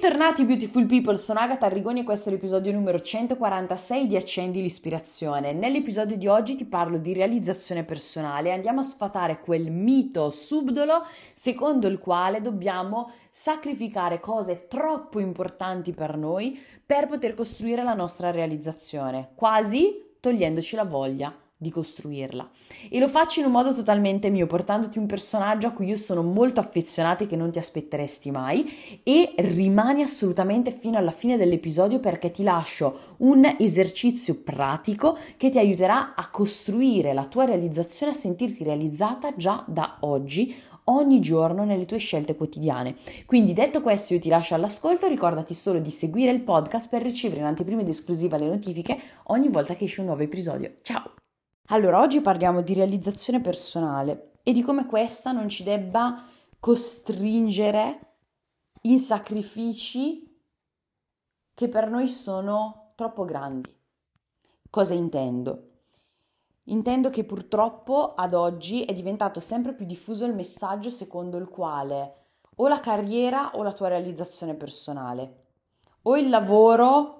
Bentornati beautiful people, sono Agatha Arrigoni e questo è l'episodio numero 146 di Accendi l'ispirazione. Nell'episodio di oggi ti parlo di realizzazione personale, andiamo a sfatare quel mito subdolo secondo il quale dobbiamo sacrificare cose troppo importanti per noi per poter costruire la nostra realizzazione, quasi togliendoci la voglia di costruirla. E lo faccio in un modo totalmente mio, portandoti un personaggio a cui io sono molto affezionata e che non ti aspetteresti mai e rimani assolutamente fino alla fine dell'episodio perché ti lascio un esercizio pratico che ti aiuterà a costruire la tua realizzazione, a sentirti realizzata già da oggi ogni giorno nelle tue scelte quotidiane. Quindi detto questo io ti lascio all'ascolto, ricordati solo di seguire il podcast per ricevere in anteprima ed esclusiva le notifiche ogni volta che esce un nuovo episodio. Ciao! Allora, oggi parliamo di realizzazione personale e di come questa non ci debba costringere in sacrifici che per noi sono troppo grandi. Cosa intendo? Intendo che purtroppo ad oggi è diventato sempre più diffuso il messaggio secondo il quale o la carriera o la tua realizzazione personale, o il lavoro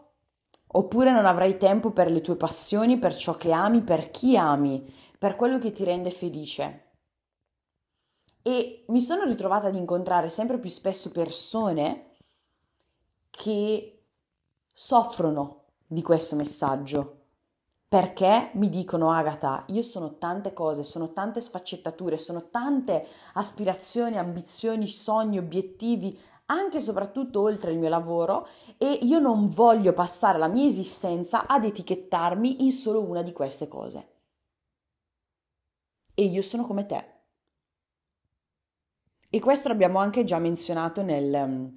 Oppure non avrai tempo per le tue passioni, per ciò che ami, per chi ami, per quello che ti rende felice. E mi sono ritrovata ad incontrare sempre più spesso persone che soffrono di questo messaggio. Perché mi dicono Agata, io sono tante cose, sono tante sfaccettature, sono tante aspirazioni, ambizioni, sogni, obiettivi, anche e soprattutto oltre il mio lavoro e io non voglio passare la mia esistenza ad etichettarmi in solo una di queste cose. E io sono come te. E questo l'abbiamo anche già menzionato nel,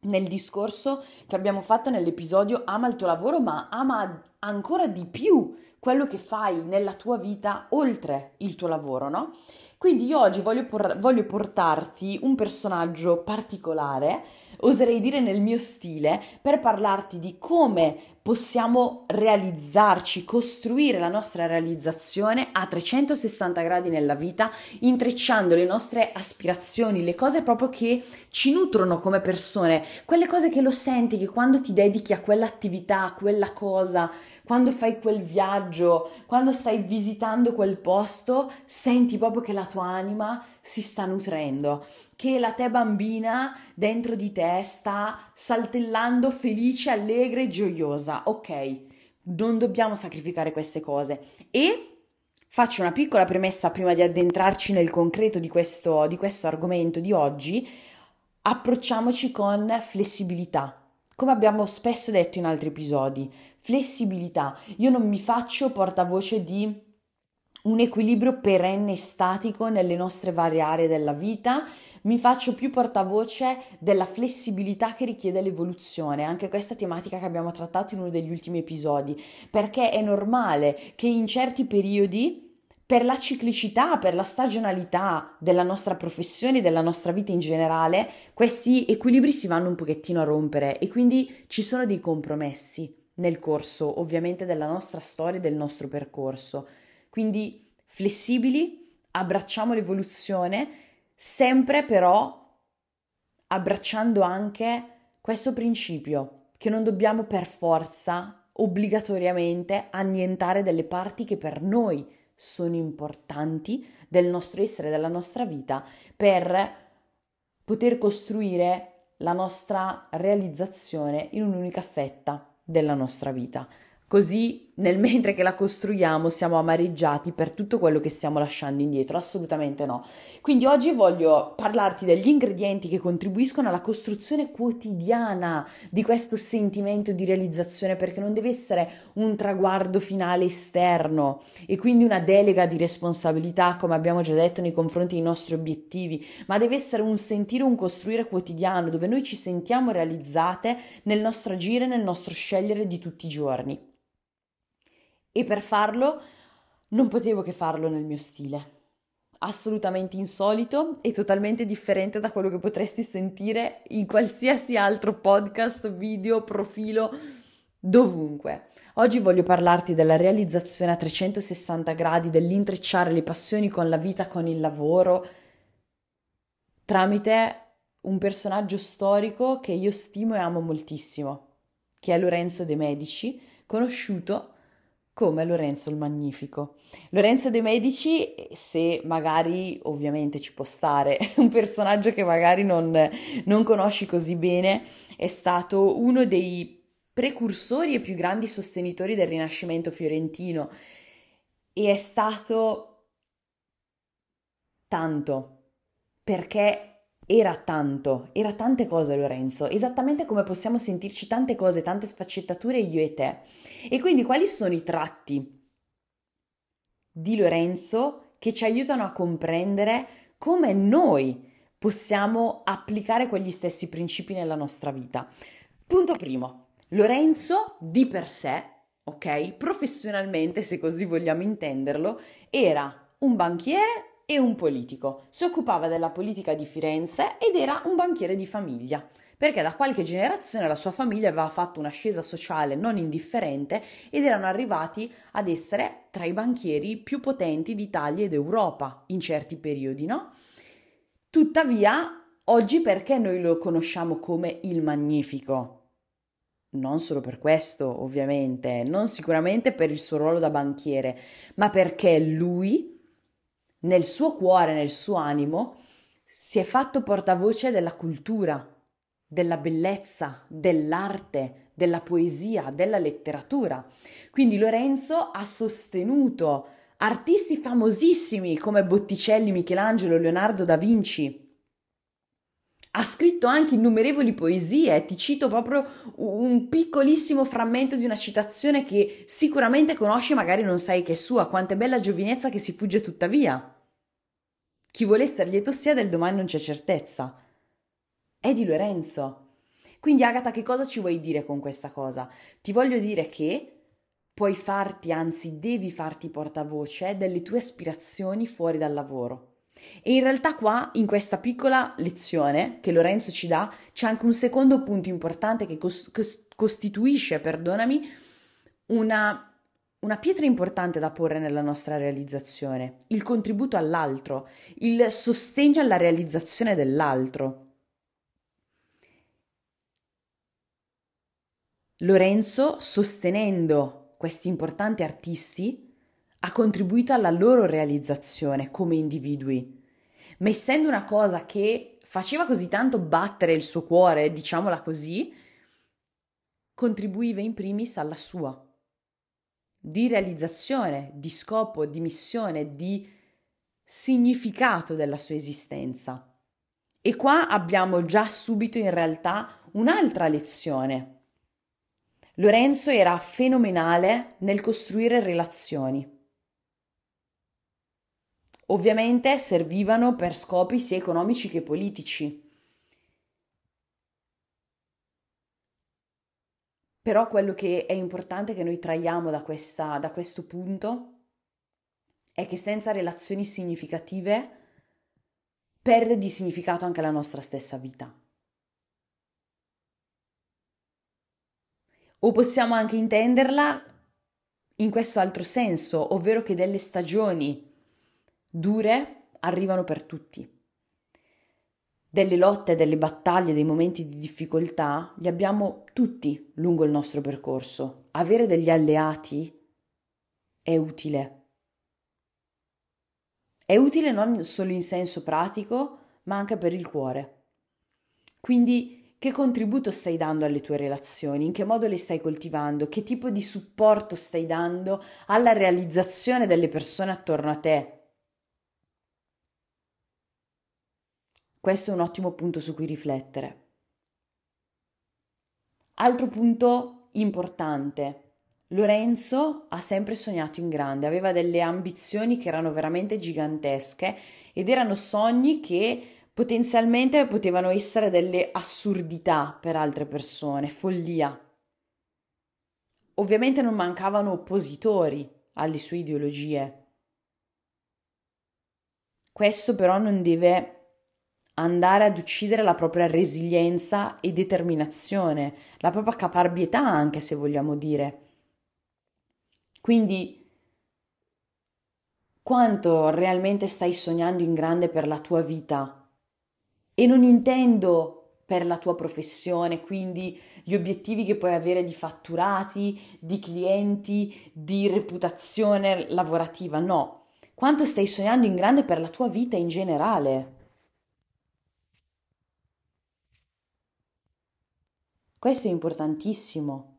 nel discorso che abbiamo fatto nell'episodio Ama il tuo lavoro, ma ama ancora di più quello che fai nella tua vita oltre il tuo lavoro, no? Quindi io oggi voglio, por- voglio portarti un personaggio particolare, oserei dire nel mio stile, per parlarti di come possiamo realizzarci, costruire la nostra realizzazione a 360 gradi nella vita, intrecciando le nostre aspirazioni, le cose proprio che ci nutrono come persone, quelle cose che lo senti che quando ti dedichi a quell'attività, a quella cosa, quando fai quel viaggio, quando stai visitando quel posto, senti proprio che la tua anima si sta nutrendo, che la te bambina dentro di te sta saltellando felice, allegra e gioiosa. Ok, non dobbiamo sacrificare queste cose. E faccio una piccola premessa prima di addentrarci nel concreto di questo, di questo argomento di oggi. Approcciamoci con flessibilità come abbiamo spesso detto in altri episodi, flessibilità. Io non mi faccio portavoce di un equilibrio perenne e statico nelle nostre varie aree della vita, mi faccio più portavoce della flessibilità che richiede l'evoluzione, anche questa tematica che abbiamo trattato in uno degli ultimi episodi, perché è normale che in certi periodi per la ciclicità, per la stagionalità della nostra professione, della nostra vita in generale, questi equilibri si vanno un pochettino a rompere e quindi ci sono dei compromessi nel corso, ovviamente, della nostra storia e del nostro percorso. Quindi flessibili, abbracciamo l'evoluzione, sempre però abbracciando anche questo principio che non dobbiamo per forza, obbligatoriamente, annientare delle parti che per noi sono importanti del nostro essere, della nostra vita, per poter costruire la nostra realizzazione in un'unica fetta della nostra vita. Così nel mentre che la costruiamo siamo amareggiati per tutto quello che stiamo lasciando indietro, assolutamente no. Quindi oggi voglio parlarti degli ingredienti che contribuiscono alla costruzione quotidiana di questo sentimento di realizzazione, perché non deve essere un traguardo finale esterno e quindi una delega di responsabilità, come abbiamo già detto, nei confronti dei nostri obiettivi, ma deve essere un sentire, un costruire quotidiano dove noi ci sentiamo realizzate nel nostro agire, nel nostro scegliere di tutti i giorni e per farlo non potevo che farlo nel mio stile. Assolutamente insolito e totalmente differente da quello che potresti sentire in qualsiasi altro podcast, video, profilo, dovunque. Oggi voglio parlarti della realizzazione a 360 gradi, dell'intrecciare le passioni con la vita, con il lavoro, tramite un personaggio storico che io stimo e amo moltissimo, che è Lorenzo de' Medici, conosciuto come Lorenzo il Magnifico. Lorenzo de' Medici, se magari ovviamente ci può stare, un personaggio che magari non, non conosci così bene, è stato uno dei precursori e più grandi sostenitori del Rinascimento fiorentino e è stato tanto perché era tanto, era tante cose Lorenzo, esattamente come possiamo sentirci tante cose, tante sfaccettature io e te. E quindi quali sono i tratti di Lorenzo che ci aiutano a comprendere come noi possiamo applicare quegli stessi principi nella nostra vita? Punto primo, Lorenzo di per sé, ok, professionalmente, se così vogliamo intenderlo, era un banchiere e un politico. Si occupava della politica di Firenze ed era un banchiere di famiglia, perché da qualche generazione la sua famiglia aveva fatto un'ascesa sociale non indifferente ed erano arrivati ad essere tra i banchieri più potenti d'Italia ed Europa in certi periodi, no? Tuttavia, oggi perché noi lo conosciamo come il Magnifico? Non solo per questo, ovviamente, non sicuramente per il suo ruolo da banchiere, ma perché lui nel suo cuore, nel suo animo, si è fatto portavoce della cultura, della bellezza, dell'arte, della poesia, della letteratura. Quindi Lorenzo ha sostenuto artisti famosissimi come Botticelli, Michelangelo, Leonardo da Vinci. Ha scritto anche innumerevoli poesie, ti cito proprio un piccolissimo frammento di una citazione che sicuramente conosci, magari non sai che è sua, quanto è bella giovinezza che si fugge tuttavia. Chi vuole essere lieto sia del domani non c'è certezza. È di Lorenzo. Quindi Agata, che cosa ci vuoi dire con questa cosa? Ti voglio dire che puoi farti, anzi devi farti portavoce delle tue aspirazioni fuori dal lavoro. E in realtà qua, in questa piccola lezione che Lorenzo ci dà, c'è anche un secondo punto importante che cos- costituisce, perdonami, una una pietra importante da porre nella nostra realizzazione, il contributo all'altro, il sostegno alla realizzazione dell'altro. Lorenzo, sostenendo questi importanti artisti, ha contribuito alla loro realizzazione come individui, ma essendo una cosa che faceva così tanto battere il suo cuore, diciamola così, contribuiva in primis alla sua di realizzazione, di scopo, di missione, di significato della sua esistenza. E qua abbiamo già subito in realtà un'altra lezione. Lorenzo era fenomenale nel costruire relazioni. Ovviamente servivano per scopi sia economici che politici. Però quello che è importante che noi traiamo da, questa, da questo punto è che senza relazioni significative perde di significato anche la nostra stessa vita. O possiamo anche intenderla in questo altro senso, ovvero che delle stagioni dure arrivano per tutti delle lotte, delle battaglie, dei momenti di difficoltà, li abbiamo tutti lungo il nostro percorso. Avere degli alleati è utile. È utile non solo in senso pratico, ma anche per il cuore. Quindi, che contributo stai dando alle tue relazioni? In che modo le stai coltivando? Che tipo di supporto stai dando alla realizzazione delle persone attorno a te? Questo è un ottimo punto su cui riflettere. Altro punto importante. Lorenzo ha sempre sognato in grande, aveva delle ambizioni che erano veramente gigantesche ed erano sogni che potenzialmente potevano essere delle assurdità per altre persone, follia. Ovviamente non mancavano oppositori alle sue ideologie. Questo però non deve andare ad uccidere la propria resilienza e determinazione, la propria caparbietà anche se vogliamo dire. Quindi quanto realmente stai sognando in grande per la tua vita? E non intendo per la tua professione, quindi gli obiettivi che puoi avere di fatturati, di clienti, di reputazione lavorativa, no. Quanto stai sognando in grande per la tua vita in generale. Questo è importantissimo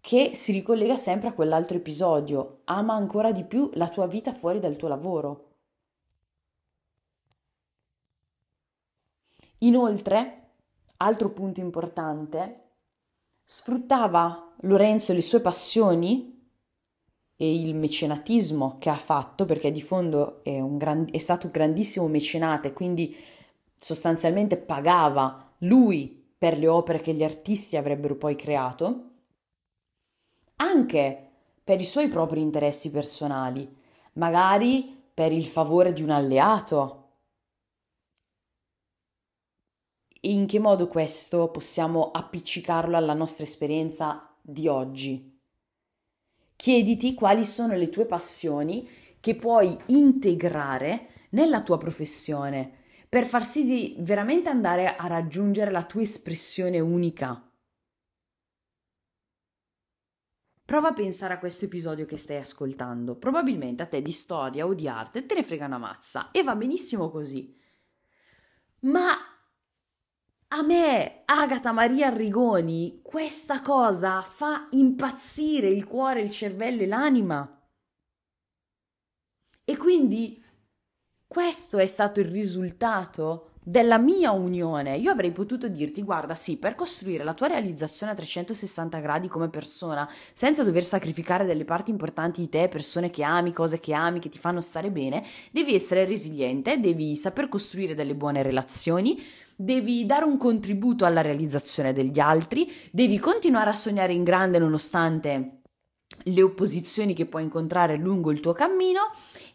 che si ricollega sempre a quell'altro episodio, ama ancora di più la tua vita fuori dal tuo lavoro. Inoltre, altro punto importante, sfruttava Lorenzo le sue passioni e il mecenatismo che ha fatto, perché di fondo è, gran, è stato un grandissimo mecenate, quindi sostanzialmente pagava lui per le opere che gli artisti avrebbero poi creato anche per i suoi propri interessi personali, magari per il favore di un alleato. in che modo questo possiamo appiccicarlo alla nostra esperienza di oggi? Chiediti quali sono le tue passioni che puoi integrare nella tua professione per far sì di veramente andare a raggiungere la tua espressione unica. Prova a pensare a questo episodio che stai ascoltando. Probabilmente a te di storia o di arte te ne frega una mazza e va benissimo così. Ma a me, Agata Maria Arrigoni, questa cosa fa impazzire il cuore, il cervello e l'anima. E quindi questo è stato il risultato della mia unione, io avrei potuto dirti, guarda, sì, per costruire la tua realizzazione a 360 gradi come persona, senza dover sacrificare delle parti importanti di te, persone che ami, cose che ami, che ti fanno stare bene, devi essere resiliente, devi saper costruire delle buone relazioni, devi dare un contributo alla realizzazione degli altri, devi continuare a sognare in grande nonostante le opposizioni che puoi incontrare lungo il tuo cammino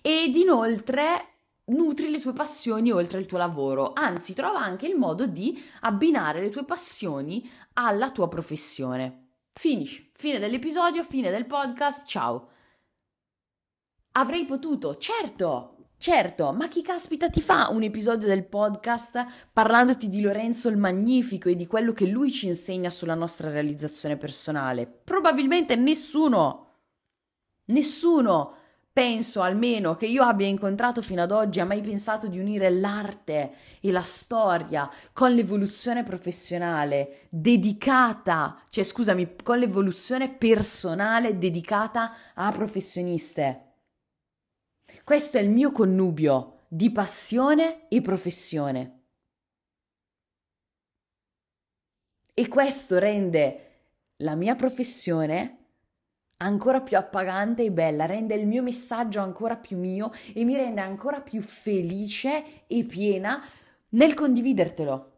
ed inoltre nutri le tue passioni oltre il tuo lavoro, anzi trova anche il modo di abbinare le tue passioni alla tua professione. Finisci, fine dell'episodio, fine del podcast, ciao. Avrei potuto, certo, certo, ma chi caspita ti fa un episodio del podcast parlandoti di Lorenzo il Magnifico e di quello che lui ci insegna sulla nostra realizzazione personale? Probabilmente nessuno. Nessuno penso almeno che io abbia incontrato fino ad oggi ha mai pensato di unire l'arte e la storia con l'evoluzione professionale dedicata, cioè scusami, con l'evoluzione personale dedicata a professioniste. Questo è il mio connubio di passione e professione. E questo rende la mia professione ancora più appagante e bella, rende il mio messaggio ancora più mio e mi rende ancora più felice e piena nel condividertelo.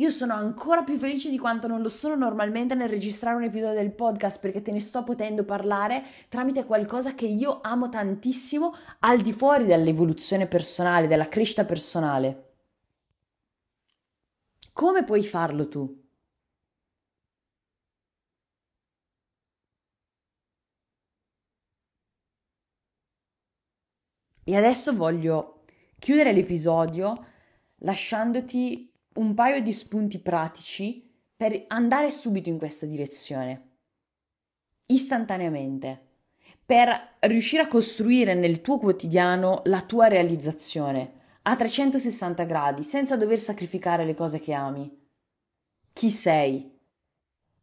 Io sono ancora più felice di quanto non lo sono normalmente nel registrare un episodio del podcast perché te ne sto potendo parlare tramite qualcosa che io amo tantissimo al di fuori dell'evoluzione personale, della crescita personale. Come puoi farlo tu? E adesso voglio chiudere l'episodio lasciandoti un paio di spunti pratici per andare subito in questa direzione, istantaneamente, per riuscire a costruire nel tuo quotidiano la tua realizzazione a 360 gradi, senza dover sacrificare le cose che ami. Chi sei?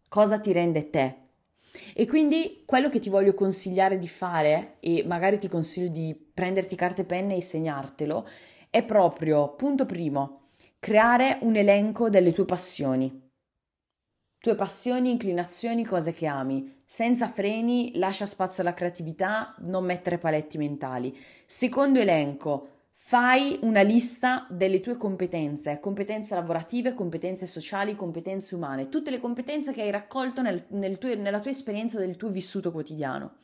Cosa ti rende te? E quindi quello che ti voglio consigliare di fare, e magari ti consiglio di prenderti carte e penne e segnartelo, è proprio, punto primo, creare un elenco delle tue passioni. Tue passioni, inclinazioni, cose che ami. Senza freni, lascia spazio alla creatività, non mettere paletti mentali. Secondo elenco, Fai una lista delle tue competenze, competenze lavorative, competenze sociali, competenze umane, tutte le competenze che hai raccolto nel, nel tuo, nella tua esperienza del tuo vissuto quotidiano.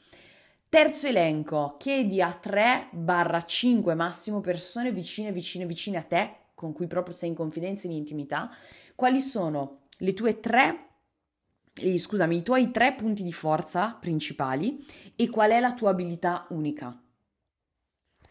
Terzo elenco, chiedi a 3-5 massimo persone vicine, vicine, vicine a te, con cui proprio sei in confidenza e in intimità, quali sono le tue tre, eh, scusami, i tuoi tre punti di forza principali e qual è la tua abilità unica.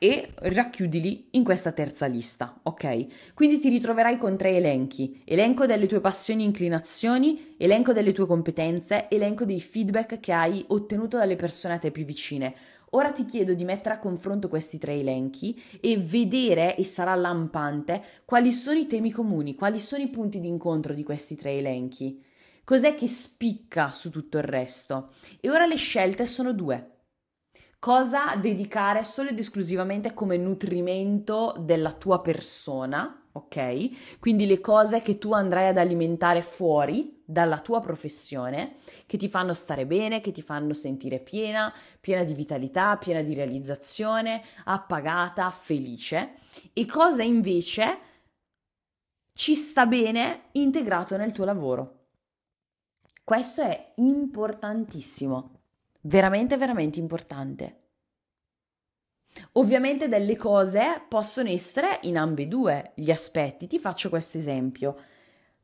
E racchiudili in questa terza lista, ok? Quindi ti ritroverai con tre elenchi: elenco delle tue passioni e inclinazioni, elenco delle tue competenze, elenco dei feedback che hai ottenuto dalle persone a te più vicine. Ora ti chiedo di mettere a confronto questi tre elenchi e vedere, e sarà lampante, quali sono i temi comuni, quali sono i punti di incontro di questi tre elenchi. Cos'è che spicca su tutto il resto? E ora le scelte sono due cosa dedicare solo ed esclusivamente come nutrimento della tua persona, ok? Quindi le cose che tu andrai ad alimentare fuori dalla tua professione, che ti fanno stare bene, che ti fanno sentire piena, piena di vitalità, piena di realizzazione, appagata, felice, e cosa invece ci sta bene integrato nel tuo lavoro. Questo è importantissimo veramente, veramente importante. Ovviamente delle cose possono essere in ambedue gli aspetti. Ti faccio questo esempio.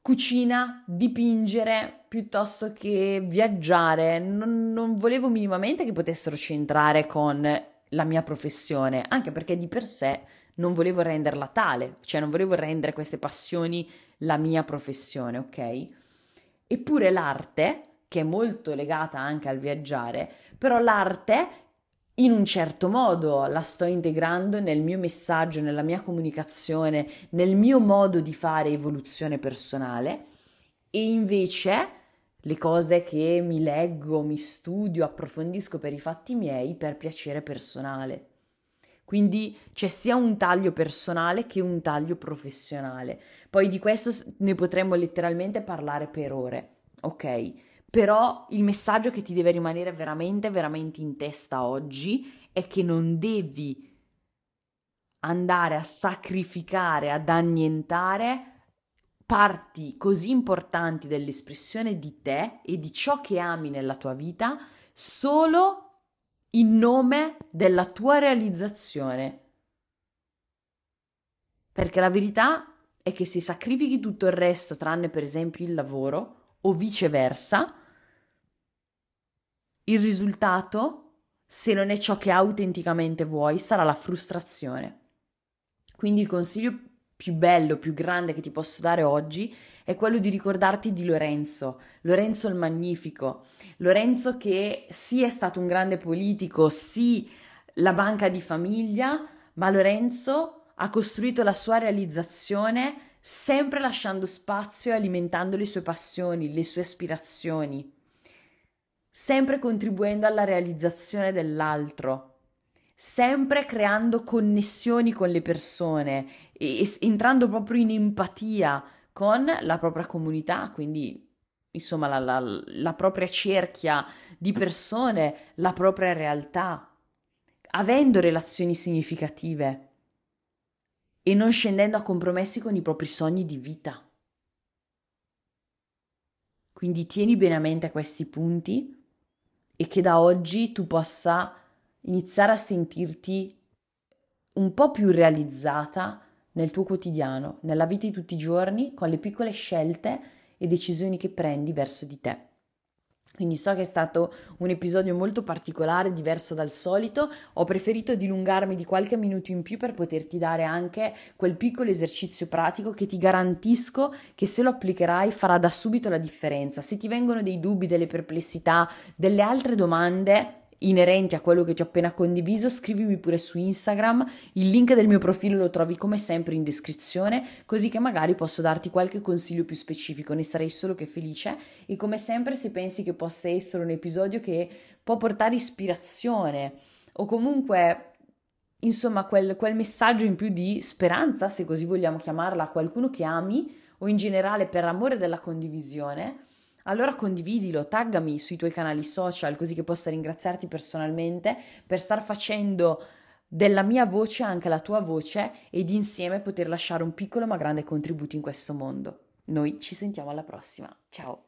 Cucina, dipingere piuttosto che viaggiare. Non, non volevo minimamente che potessero centrare con la mia professione, anche perché di per sé non volevo renderla tale, cioè non volevo rendere queste passioni la mia professione, ok? Eppure l'arte che è molto legata anche al viaggiare, però l'arte in un certo modo la sto integrando nel mio messaggio, nella mia comunicazione, nel mio modo di fare evoluzione personale e invece le cose che mi leggo, mi studio, approfondisco per i fatti miei per piacere personale. Quindi c'è sia un taglio personale che un taglio professionale. Poi di questo ne potremmo letteralmente parlare per ore, ok? Però il messaggio che ti deve rimanere veramente, veramente in testa oggi è che non devi andare a sacrificare, ad annientare parti così importanti dell'espressione di te e di ciò che ami nella tua vita solo in nome della tua realizzazione. Perché la verità è che se sacrifichi tutto il resto, tranne per esempio il lavoro, o viceversa, il risultato, se non è ciò che autenticamente vuoi, sarà la frustrazione. Quindi il consiglio più bello, più grande che ti posso dare oggi è quello di ricordarti di Lorenzo, Lorenzo il Magnifico, Lorenzo che sì è stato un grande politico, sì la banca di famiglia, ma Lorenzo ha costruito la sua realizzazione sempre lasciando spazio e alimentando le sue passioni, le sue aspirazioni, sempre contribuendo alla realizzazione dell'altro, sempre creando connessioni con le persone e, e entrando proprio in empatia con la propria comunità, quindi insomma la, la, la propria cerchia di persone, la propria realtà, avendo relazioni significative e non scendendo a compromessi con i propri sogni di vita. Quindi tieni bene a mente questi punti e che da oggi tu possa iniziare a sentirti un po' più realizzata nel tuo quotidiano, nella vita di tutti i giorni, con le piccole scelte e decisioni che prendi verso di te. Quindi so che è stato un episodio molto particolare, diverso dal solito. Ho preferito dilungarmi di qualche minuto in più per poterti dare anche quel piccolo esercizio pratico che ti garantisco che se lo applicherai farà da subito la differenza. Se ti vengono dei dubbi, delle perplessità, delle altre domande, inerenti a quello che ti ho appena condiviso, scrivimi pure su Instagram. Il link del mio profilo lo trovi come sempre in descrizione, così che magari posso darti qualche consiglio più specifico, ne sarei solo che felice. E come sempre, se pensi che possa essere un episodio che può portare ispirazione o comunque insomma quel, quel messaggio in più di speranza, se così vogliamo chiamarla, a qualcuno che ami o in generale per amore della condivisione allora condividilo, taggami sui tuoi canali social così che possa ringraziarti personalmente per star facendo della mia voce anche la tua voce ed insieme poter lasciare un piccolo ma grande contributo in questo mondo. Noi ci sentiamo alla prossima. Ciao!